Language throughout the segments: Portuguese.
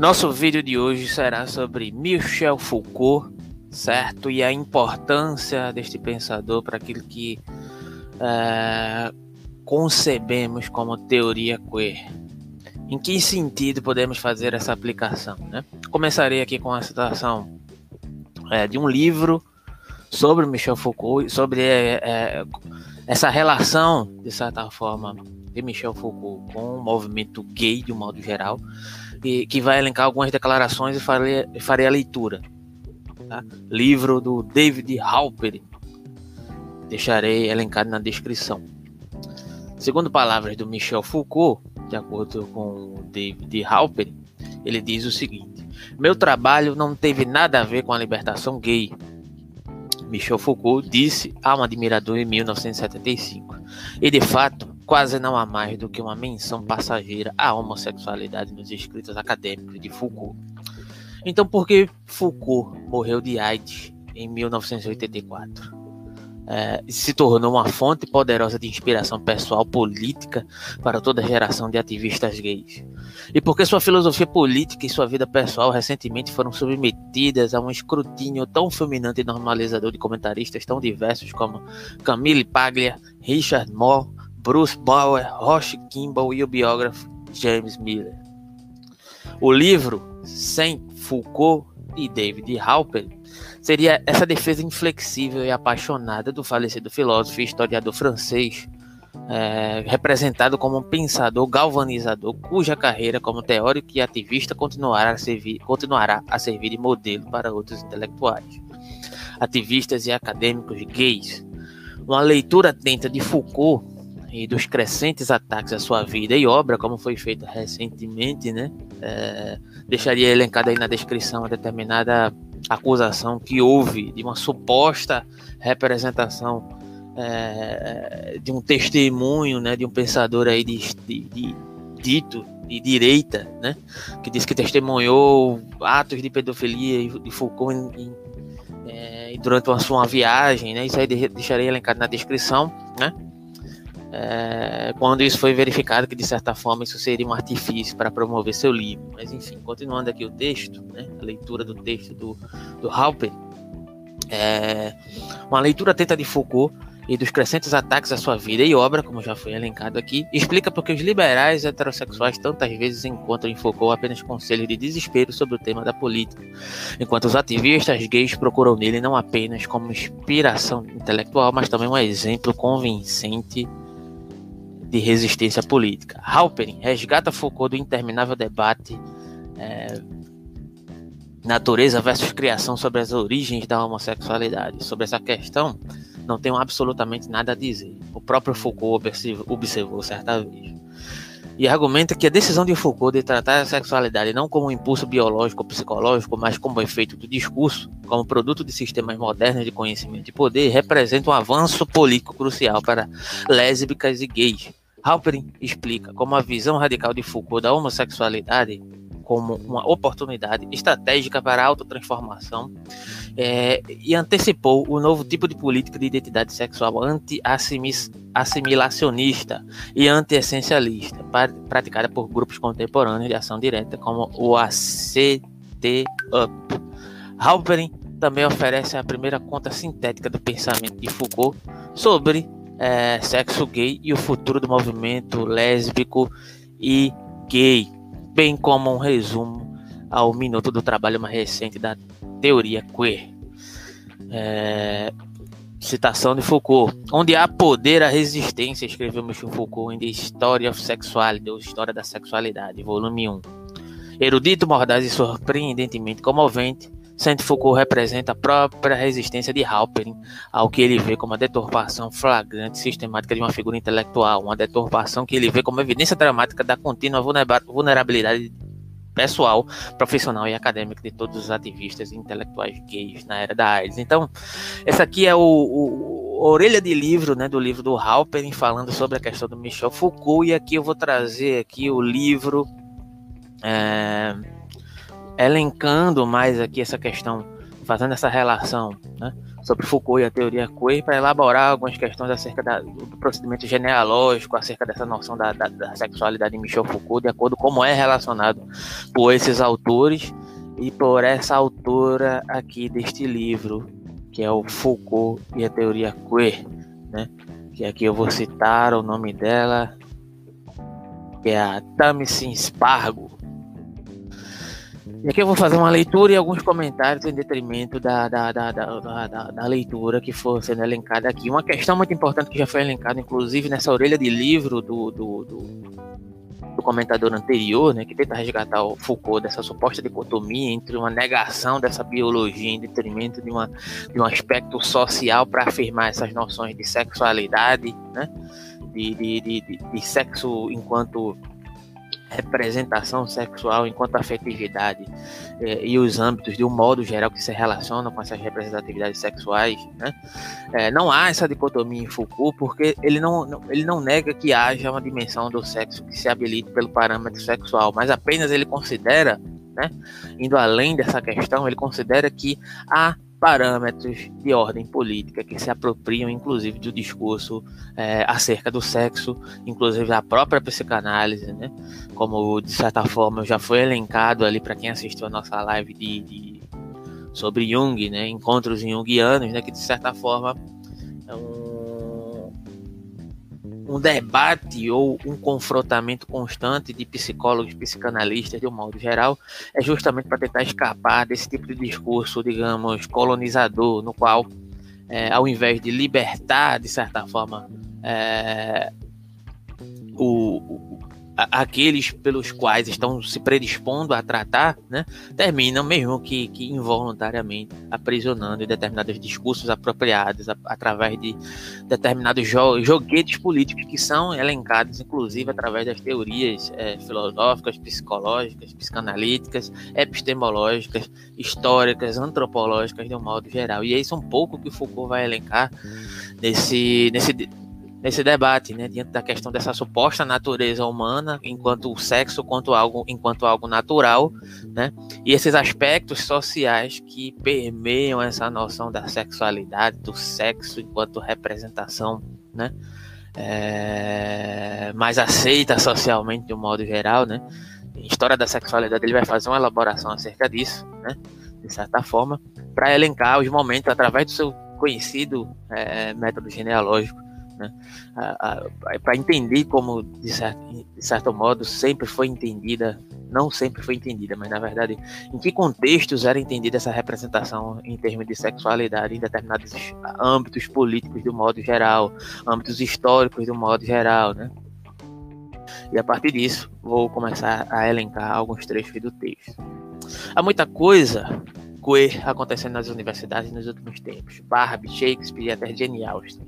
Nosso vídeo de hoje será sobre Michel Foucault, certo? E a importância deste pensador para aquilo que é, concebemos como teoria queer. Em que sentido podemos fazer essa aplicação? Né? Começarei aqui com a citação é, de um livro sobre Michel Foucault, sobre é, é, essa relação, de certa forma, de Michel Foucault com o movimento gay, de um modo geral, e, que vai elencar algumas declarações e farei, farei a leitura. Tá? Livro do David Halperin. Deixarei elencado na descrição. Segundo palavras do Michel Foucault, de acordo com o David Halperin, ele diz o seguinte: Meu trabalho não teve nada a ver com a libertação gay. Michel Foucault disse a um admirador em 1975. E de fato, quase não há mais do que uma menção passageira à homossexualidade nos escritos acadêmicos de Foucault. Então, por que Foucault morreu de AIDS em 1984? É, se tornou uma fonte poderosa de inspiração pessoal política para toda a geração de ativistas gays. E porque sua filosofia política e sua vida pessoal recentemente foram submetidas a um escrutínio tão fulminante e normalizador de comentaristas tão diversos como Camille Paglia, Richard Moore, Bruce Bauer, Roche Kimball e o biógrafo James Miller. O livro Sem Foucault e David Halper seria essa defesa inflexível e apaixonada do falecido filósofo e historiador francês, é, representado como um pensador galvanizador cuja carreira como teórico e ativista continuará a servir, continuará a servir de modelo para outros intelectuais, ativistas e acadêmicos gays. Uma leitura atenta de Foucault e dos crescentes ataques à sua vida e obra, como foi feito recentemente, né? É, deixaria elencado aí na descrição uma determinada acusação que houve de uma suposta representação é, de um testemunho, né, de um pensador aí de, de, de dito de direita, né, que diz que testemunhou atos de pedofilia de Foucault em, em, é, durante uma sua viagem, né, isso aí deixarei elencado na descrição, né, é, quando isso foi verificado que de certa forma isso seria um artifício para promover seu livro. Mas enfim, continuando aqui o texto, né, a leitura do texto do, do Halper, é, uma leitura atenta de Foucault e dos crescentes ataques à sua vida e obra, como já foi elencado aqui, explica porque os liberais heterossexuais tantas vezes encontram em Foucault apenas conselhos de desespero sobre o tema da política, enquanto os ativistas gays procuram nele não apenas como inspiração intelectual, mas também um exemplo convincente de resistência política. Halperin resgata Foucault do interminável debate é, natureza versus criação sobre as origens da homossexualidade. Sobre essa questão, não tenho absolutamente nada a dizer. O próprio Foucault observou certa vez. E argumenta que a decisão de Foucault de tratar a sexualidade não como um impulso biológico ou psicológico, mas como efeito do discurso, como produto de sistemas modernos de conhecimento e poder, representa um avanço político crucial para lésbicas e gays, Halperin explica como a visão radical de Foucault da homossexualidade como uma oportunidade estratégica para a autotransformação é, e antecipou o novo tipo de política de identidade sexual anti-assimilacionista e anti-essencialista, praticada por grupos contemporâneos de ação direta, como o ACT UP. Halperin também oferece a primeira conta sintética do pensamento de Foucault sobre é, sexo gay e o futuro do movimento lésbico e gay, bem como um resumo ao minuto do trabalho mais recente da teoria queer. É, citação de Foucault. Onde há poder, a resistência, escreveu Michel Foucault em The Story of Sexuality, ou História da Sexualidade, volume 1. Erudito, mordaz e surpreendentemente comovente, Saint-Foucault representa a própria resistência de Halperin ao que ele vê como a deturpação flagrante sistemática de uma figura intelectual, uma deturpação que ele vê como evidência dramática da contínua vulnerabilidade pessoal, profissional e acadêmica de todos os ativistas intelectuais gays na era da AIDS. Então, essa aqui é o, o, orelha de livro, né, do livro do Halperin falando sobre a questão do Michel Foucault e aqui eu vou trazer aqui o livro é, elencando mais aqui essa questão, fazendo essa relação né, sobre Foucault e a teoria queer para elaborar algumas questões acerca da, do procedimento genealógico, acerca dessa noção da, da, da, sexualidade de Michel Foucault, de acordo com como é relacionado por esses autores e por essa autora aqui deste livro, que é o Foucault e a teoria queer, né? Que aqui eu vou citar o nome dela, que é a Tamsin Spargo. E aqui eu vou fazer uma leitura e alguns comentários em detrimento da, da, da, da, da, leitura que for sendo elencada aqui. Uma questão muito importante que já foi elencada, inclusive, nessa orelha de livro do, do, do, do comentador anterior, né, que tenta resgatar o Foucault dessa suposta dicotomia entre uma negação dessa biologia em detrimento de, uma, de um aspecto social para afirmar essas noções de sexualidade, né, de, de, de, de sexo enquanto representação sexual enquanto afetividade eh, e os âmbitos de um modo geral que se relacionam com essas representatividades sexuais, né? Eh, não há essa dicotomia em Foucault porque ele não, ele não nega que haja uma dimensão do sexo que se habilite pelo parâmetro sexual, mas apenas ele considera, né, indo além dessa questão, ele considera que há parâmetros de ordem política que se apropriam, inclusive, do discurso é, acerca do sexo, inclusive da própria psicanálise, né? Como, de certa forma, já foi elencado ali para quem assistiu a nossa live de, de, sobre Jung, né? Encontros junguianos, né? Que, de certa forma, um debate ou um confrontamento constante de psicólogos, psicanalistas, de um modo geral, é justamente para tentar escapar desse tipo de discurso, digamos, colonizador, no qual, é, ao invés de libertar, de certa forma, é, o, aqueles pelos quais estão se predispondo a tratar, né, terminam mesmo que, que involuntariamente aprisionando determinados discursos apropriados a, através de determinados jo joguetes políticos que são elencados, inclusive, através das teorias é, filosóficas, psicológicas, psicanalíticas, epistemológicas, históricas, antropológicas de um modo geral. E é isso um pouco que Foucault vai elencar nesse, nesse nesse debate, né, diante da questão dessa suposta natureza humana, enquanto o sexo quanto algo, enquanto algo natural, né, e esses aspectos sociais que permeiam essa noção da sexualidade, do sexo enquanto representação, né, é, mais aceita socialmente de um modo geral, né, em História da Sexualidade ele vai fazer uma elaboração acerca disso, né, de certa forma, para elencar os momentos através do seu conhecido é, método genealógico né? Para entender como, de certo, de certo modo, sempre foi entendida, não sempre foi entendida, mas na verdade, em que contextos era entendida essa representação em termos de sexualidade em determinados âmbitos políticos do modo geral, âmbitos históricos do modo geral, né? E a partir disso, vou começar a elencar alguns trechos do texto. Há muita coisa queer acontecendo nas universidades nos últimos tempos. Barbie, Shakespeare e até Jane Austen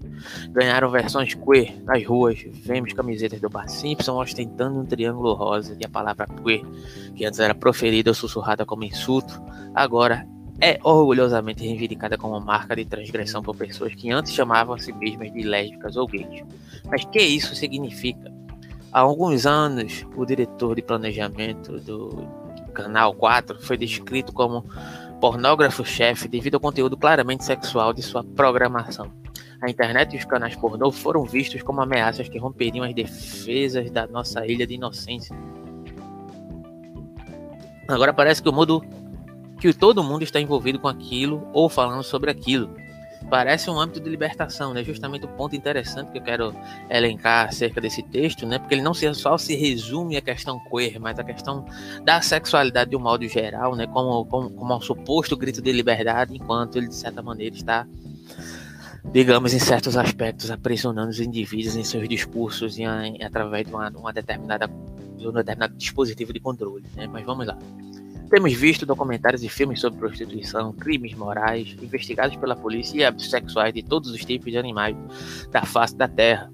ganharam versões queer nas ruas. Vemos camisetas do Bar Simpson ostentando um triângulo rosa e a palavra queer, que antes era proferida ou sussurrada como insulto, agora é orgulhosamente reivindicada como marca de transgressão por pessoas que antes chamavam a si mesmas de lésbicas ou gays. Mas que isso significa? Há alguns anos, o diretor de planejamento do Canal 4 foi descrito como pornógrafo-chefe devido ao conteúdo claramente sexual de sua programação. A internet e os canais pornô foram vistos como ameaças que romperiam as defesas da nossa ilha de inocência. Agora parece que o mundo que todo mundo está envolvido com aquilo ou falando sobre aquilo parece um âmbito de libertação, né? Justamente o ponto interessante que eu quero elencar acerca desse texto, né? Porque ele não só se resume à questão queer, mas a questão da sexualidade de um modo geral, né? Como, como, como um suposto grito de liberdade, enquanto ele, de certa maneira, está digamos, em certos aspectos, aprisionando os indivíduos em seus discursos e, em, através de uma, uma, determinada, de um determinado dispositivo de controle. Né? Mas vamos lá. Temos visto documentários e filmes sobre prostituição, crimes morais, investigados pela polícia e sexuais de todos os tipos de animais da face da Terra.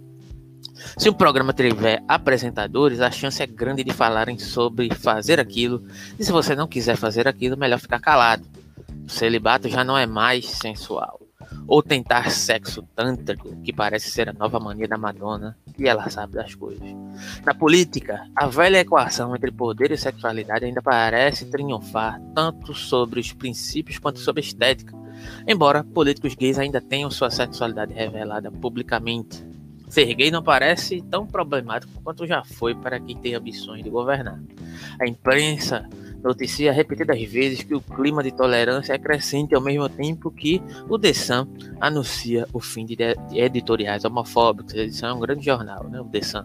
Se um programa tiver apresentadores, a chance é grande de falarem sobre fazer aquilo, e se você não quiser fazer aquilo, melhor ficar calado. O celibato já não é mais sensual ou tentar sexo tântrico, que parece ser a nova mania da Madonna, e ela sabe das coisas. Na política, a velha equação entre poder e sexualidade ainda parece triunfar tanto sobre os princípios quanto sobre a estética. Embora políticos gays ainda tenham sua sexualidade revelada publicamente, ser gay não parece tão problemático quanto já foi para quem tem ambições de governar. A imprensa noticia repetidas vezes que o clima de tolerância é crescente ao mesmo tempo que o The Sun anuncia o fim de editoriais homofóbicos. A edição é um grande jornal, né? o The Sun.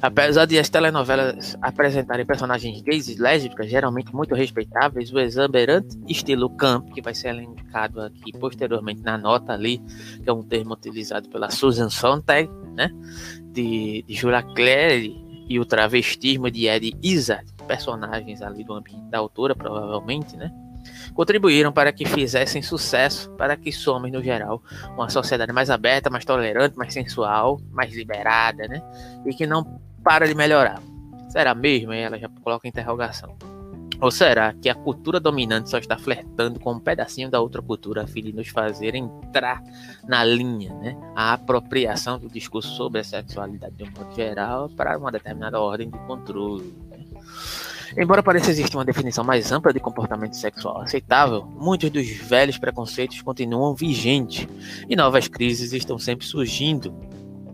Apesar de as telenovelas apresentarem personagens gays e lésbicas geralmente muito respeitáveis, o exuberante estilo camp, que vai ser elencado aqui posteriormente na nota ali, que é um termo utilizado pela Susan Sontag, né, de, de Jura Clary, e o travestismo de Eddie Izzard, personagens ali do ambiente da autora, provavelmente, né? Contribuíram para que fizessem sucesso, para que somos, no geral, uma sociedade mais aberta, mais tolerante, mais sensual, mais liberada, né? E que não para de melhorar. Será mesmo? Ela já coloca interrogação. Ou será que a cultura dominante só está flertando com um pedacinho da outra cultura a fim de nos fazer entrar na linha, né? A apropriação do discurso sobre a sexualidade de um modo geral para uma determinada ordem de controle. Né? Embora pareça existir uma definição mais ampla de comportamento sexual aceitável, muitos dos velhos preconceitos continuam vigentes e novas crises estão sempre surgindo.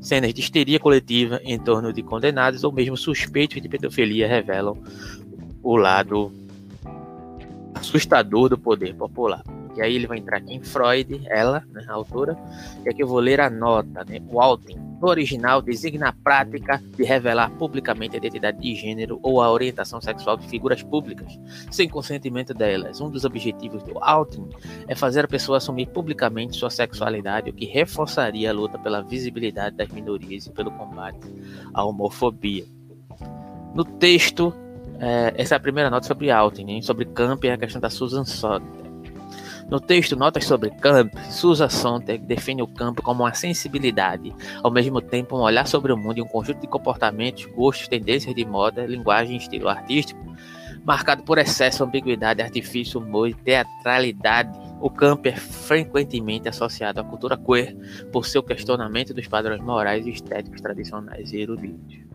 Cenas de histeria coletiva em torno de condenados ou mesmo suspeitos de pedofilia revelam o lado assustador do poder popular. E aí ele vai entrar aqui em Freud, ela, né, a autora, e aqui eu vou ler a nota, né, o Alten. No original, designa a prática de revelar publicamente a identidade de gênero ou a orientação sexual de figuras públicas, sem consentimento delas. Um dos objetivos do Alten é fazer a pessoa assumir publicamente sua sexualidade, o que reforçaria a luta pela visibilidade das minorias e pelo combate à homofobia. No texto, é, essa é a primeira nota sobre Alten, né? sobre Camp e a questão da Susan Sontag. No texto Notas sobre Camp, Susan Sontag define o campo como uma sensibilidade, ao mesmo tempo um olhar sobre o mundo e um conjunto de comportamentos, gostos, tendências de moda, linguagem e estilo artístico, marcado por excesso, ambiguidade, artifício, humor e teatralidade. O camp é frequentemente associado à cultura queer por seu questionamento dos padrões morais e estéticos tradicionais e eruditos.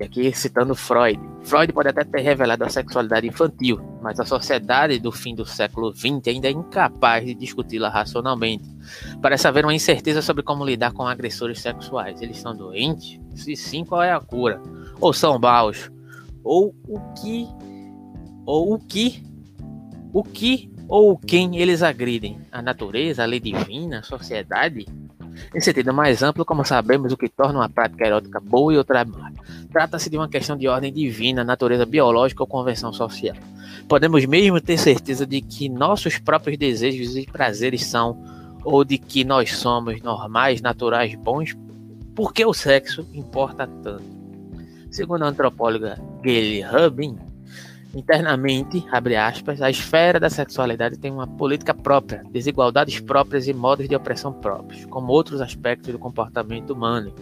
E aqui citando Freud. Freud pode até ter revelado a sexualidade infantil, mas a sociedade do fim do século XX ainda é incapaz de discuti-la racionalmente. Parece haver uma incerteza sobre como lidar com agressores sexuais. Eles são doentes? Se sim, qual é a cura? Ou são maus? Ou o que? Ou o que? O que ou quem eles agridem? A natureza, a lei divina, a sociedade? Em sentido mais amplo, como sabemos, o que torna uma prática erótica boa e outra má. Trata-se de uma questão de ordem divina, natureza biológica ou convenção social. Podemos mesmo ter certeza de que nossos próprios desejos e prazeres são, ou de que nós somos normais, naturais, bons, porque o sexo importa tanto. Segundo a antropóloga Gayle Rubin, Internamente, abre aspas, a esfera da sexualidade tem uma política própria, desigualdades próprias e modos de opressão próprios, como outros aspectos do comportamento humano.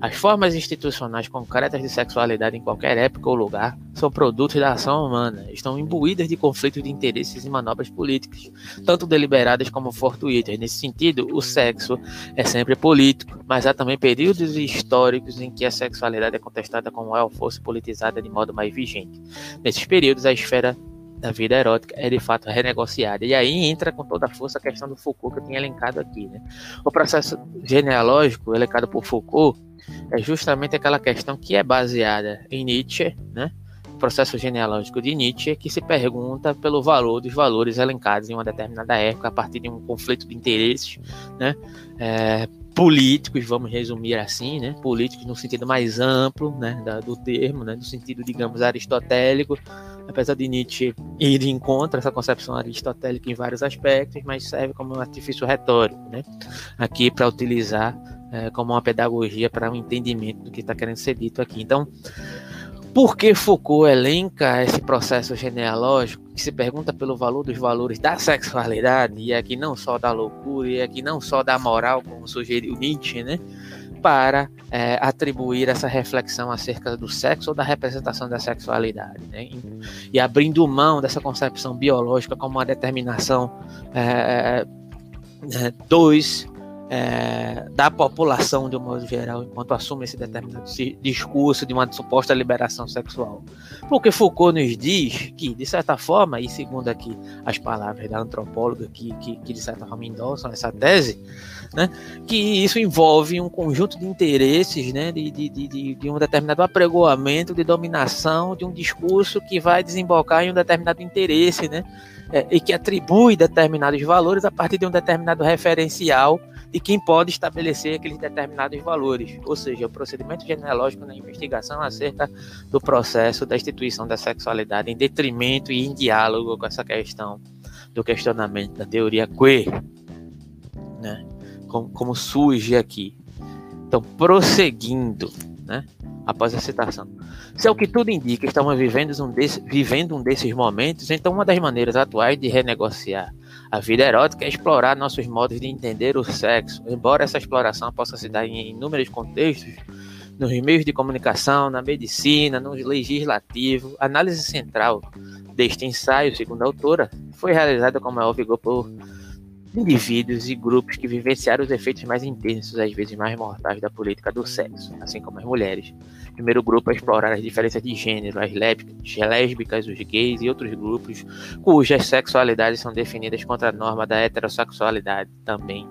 As formas institucionais concretas de sexualidade em qualquer época ou lugar são produtos da ação humana, estão imbuídas de conflitos de interesses e manobras políticas, tanto deliberadas como fortuitas. Nesse sentido, o sexo é sempre político, mas há também períodos históricos em que a sexualidade é contestada como ela fosse politizada de modo mais vigente. Nesses períodos, a esfera da vida erótica é de fato renegociada. E aí entra com toda a força a questão do Foucault que eu tinha elencado aqui. Né? O processo genealógico elencado por Foucault é justamente aquela questão que é baseada em Nietzsche, né? o processo genealógico de Nietzsche, que se pergunta pelo valor dos valores elencados em uma determinada época a partir de um conflito de interesses né? É, políticos, vamos resumir assim, né? políticos no sentido mais amplo né? Da, do termo, né? no sentido, digamos, aristotélico, apesar de Nietzsche ir de encontro essa concepção aristotélica em vários aspectos, mas serve como um artifício retórico, né? aqui para utilizar é, como uma pedagogia para um entendimento do que está querendo ser dito aqui. Então, por que Foucault elenca esse processo genealógico que se pergunta pelo valor dos valores da sexualidade, e aqui não só da loucura, e aqui não só da moral, como sugeriu Nietzsche, né? Para é, atribuir essa reflexão acerca do sexo ou da representação da sexualidade, né? e, abrindo mão dessa concepção biológica como uma determinação é, é, dos é, da população, de um modo geral, enquanto assume esse determinado discurso de uma suposta liberação sexual. Porque Foucault nos diz que, de certa forma, e segundo aqui as palavras da antropóloga que, que, que de certa forma endossam essa tese, né, que isso envolve um conjunto de interesses né, de, de, de, de um determinado apregoamento, de dominação, de um discurso que vai desembocar em um determinado interesse, né, é, e que atribui determinados valores a partir de um determinado referencial de quem pode estabelecer aqueles determinados valores, ou seja, o procedimento genealógico na investigação acerca do processo da instituição da sexualidade, em detrimento e em diálogo com essa questão do questionamento da teoria queer, né? como, como surge aqui. Então, prosseguindo, né? após a citação. Se é o que tudo indica, estamos vivendo um, desse, vivendo um desses momentos, então uma das maneiras atuais de renegociar a vida erótica é explorar nossos modos de entender o sexo, embora essa exploração possa se dar em inúmeros contextos, nos meios de comunicação, na medicina, no legislativo. A análise central deste ensaio, segundo a autora, foi realizada, como é óbvio, por indivíduos e grupos que vivenciaram os efeitos mais intensos, às vezes mais mortais, da política do sexo, assim como as mulheres. O primeiro grupo a explorar as diferenças de gênero, as lésbicas, os gays e outros grupos cujas sexualidades são definidas contra a norma da heterossexualidade também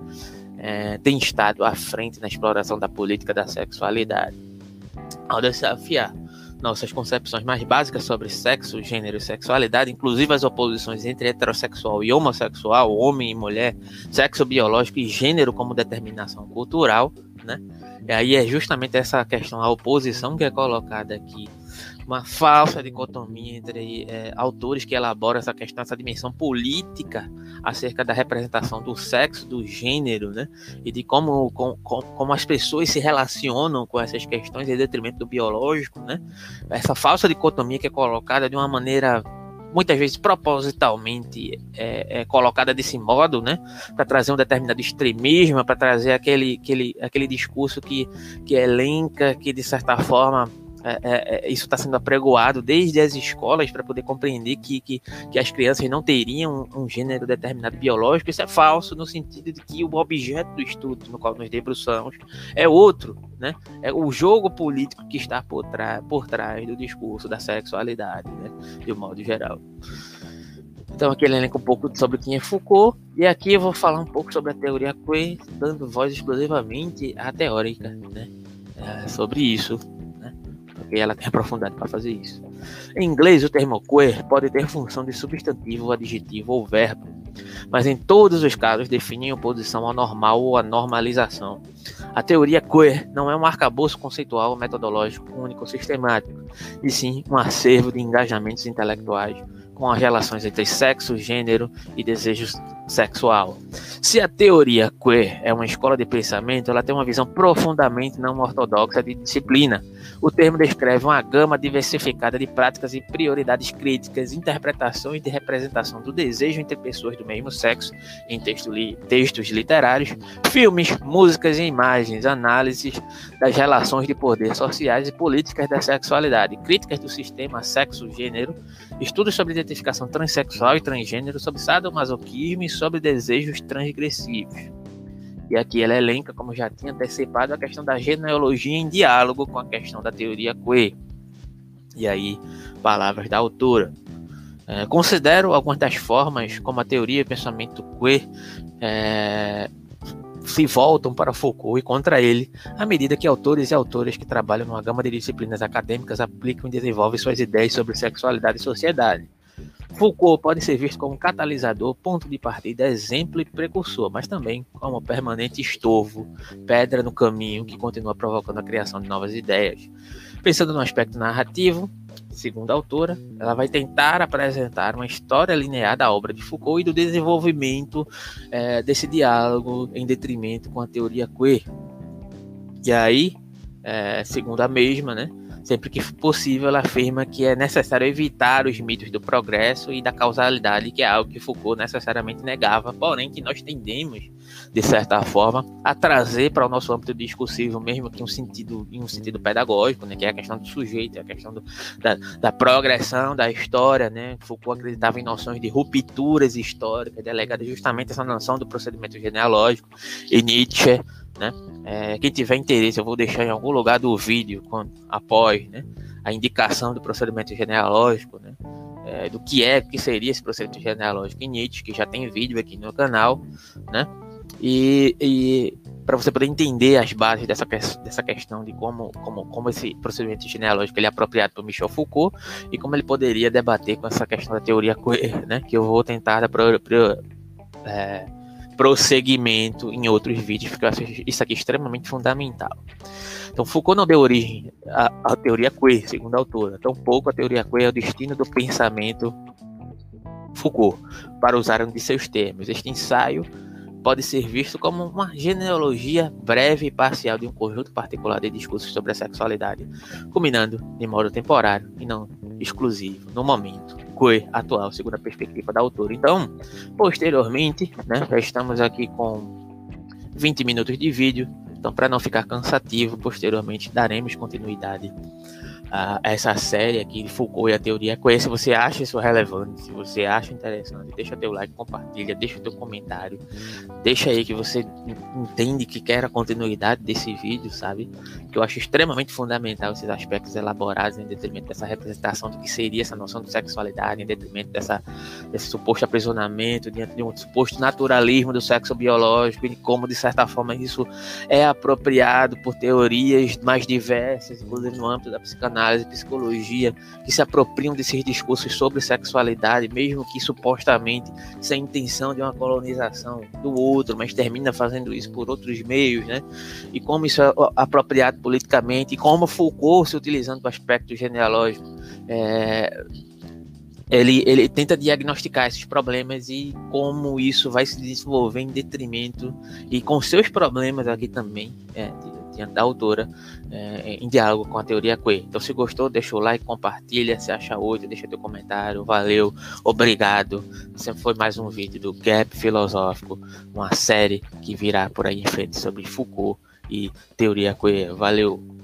é, tem estado à frente na exploração da política da sexualidade. Ao desafiar nossas concepções mais básicas sobre sexo, gênero e sexualidade, inclusive as oposições entre heterossexual e homossexual, homem e mulher, sexo biológico e gênero como determinação cultural, né? E aí é justamente essa questão, a oposição que é colocada aqui uma falsa dicotomia entre é, autores que elaboram essa questão, essa dimensão política acerca da representação do sexo, do gênero, né? E de como, com, com, como as pessoas se relacionam com essas questões em detrimento do biológico, né? Essa falsa dicotomia que é colocada de uma maneira muitas vezes propositalmente é, é, colocada desse modo, né, para trazer um determinado extremismo, para trazer aquele, aquele, aquele discurso que, que elenca, que de certa forma é, é, é, isso está sendo apregoado desde as escolas para poder compreender que, que, que, as crianças não teriam um, gênero determinado biológico. Isso é falso no sentido de que o objeto do estudo no qual nos debruçamos é outro, né? É o jogo político que está por, por trás do discurso da sexualidade, né? De um modo geral. Então aqui ele elenca um pouco sobre quem é Foucault e aqui eu vou falar um pouco sobre a teoria queer, dando voz exclusivamente à teórica, né? É, sobre isso porque ela tem aprofundado para fazer isso. Em inglês, o termo queer pode ter função de substantivo, adjetivo ou verbo, mas em todos os casos definem oposição ao normal ou à normalização. A teoria queer não é um arcabouço conceitual ou metodológico único sistemático, e sim um acervo de engajamentos intelectuais com as relações entre sexo, gênero e desejos sexual. Se a teoria queer é uma escola de pensamento, ela tem uma visão profundamente não ortodoxa de disciplina. O termo descreve uma gama diversificada de práticas e prioridades críticas, interpretações de representação do desejo entre pessoas do mesmo sexo em texto li textos literários, filmes, músicas e imagens, análises das relações de poder sociais e políticas da sexualidade, críticas do sistema sexo-gênero, estudos sobre identificação transexual e transgênero, sobre sadomasoquismo e sobre desejos transgressivos. E aqui ela elenca, como já tinha antecipado, a questão da genealogia em diálogo com a questão da teoria queer. E aí, palavras da autora. É, considero algumas das formas como a teoria e o pensamento queer é, se voltam para Foucault e contra ele, à medida que autores e autoras que trabalham numa gama de disciplinas acadêmicas aplicam e desenvolvem suas ideias sobre sexualidade e sociedade. Foucault pode ser visto como catalisador, ponto de partida, exemplo e precursor, mas também como permanente estorvo, pedra no caminho que continua provocando a criação de novas ideias. Pensando no aspecto narrativo, segundo a autora, ela vai tentar apresentar uma história linear da obra de Foucault e do desenvolvimento é, desse diálogo em detrimento com a teoria queer. E aí, é, segundo a mesma, né, Sempre que possível, ela afirma que é necessário evitar os mitos do progresso e da causalidade, que é algo que Foucault necessariamente negava, porém que nós tendemos de certa forma, a trazer para o nosso âmbito discursivo, mesmo que um sentido, em um sentido pedagógico, né, que é a questão do sujeito, é a questão do, da, da, progressão da história. Né? Foucault acreditava em noções de rupturas históricas, delegada justamente essa noção do procedimento genealógico, e Nietzsche. Né? É, quem tiver interesse, eu vou deixar em algum lugar do vídeo, quando, após né, a indicação do procedimento genealógico, né? é, do que é, que seria esse procedimento genealógico em Nietzsche, que já tem vídeo aqui no canal, né? E, e para você poder entender as bases dessa, dessa questão de como, como, como esse procedimento genealógico ele é apropriado por Michel Foucault e como ele poderia debater com essa questão da teoria queer, né? Que eu vou tentar pro, pro, é, prosseguimento em outros vídeos, porque eu acho isso aqui extremamente fundamental. Então, Foucault não deu origem à, à teoria queer, segundo a autora. Tampouco a teoria queer é o destino do pensamento Foucault, para usar um de seus termos. Este ensaio pode ser visto como uma genealogia breve e parcial de um conjunto particular de discursos sobre a sexualidade, culminando de modo temporário e não exclusivo no momento queer atual, segundo a perspectiva da autora. Então, posteriormente, né, já estamos aqui com 20 minutos de vídeo, então, para não ficar cansativo, posteriormente daremos continuidade a essa série aqui de Foucault e a teoria queer. Se você acha isso relevante, se você acha interessante, deixa teu like, compartilha, deixa teu comentário, deixa aí que você entende que quer a continuidade desse vídeo, sabe? Que eu acho extremamente fundamental esses aspectos elaborados em detrimento dessa representação do que seria essa noção de sexualidade, em detrimento dessa, desse suposto aprisionamento, diante de um suposto naturalismo do sexo biológico e como, de certa forma, isso é apropriado por teorias mais diversas, inclusive no âmbito da psicanálise psicanálise, psicologia, que se apropriam desses discursos sobre sexualidade, mesmo que supostamente sem intenção de uma colonização do outro, mas termina fazendo isso por outros meios, né? E como isso é apropriado politicamente, e como Foucault se utilizando do aspecto genealógico. É, ele, ele tenta diagnosticar esses problemas e como isso vai se desenvolver em detrimento e com seus problemas aqui também, é, diante da autora, é, em diálogo com a teoria queer. Então, se gostou, deixa o like, compartilha, se acha outro, deixa teu comentário, valeu, obrigado. Sempre foi mais um vídeo do Gap Filosófico, uma série que virá por aí em frente sobre Foucault e teoria queer. Valeu!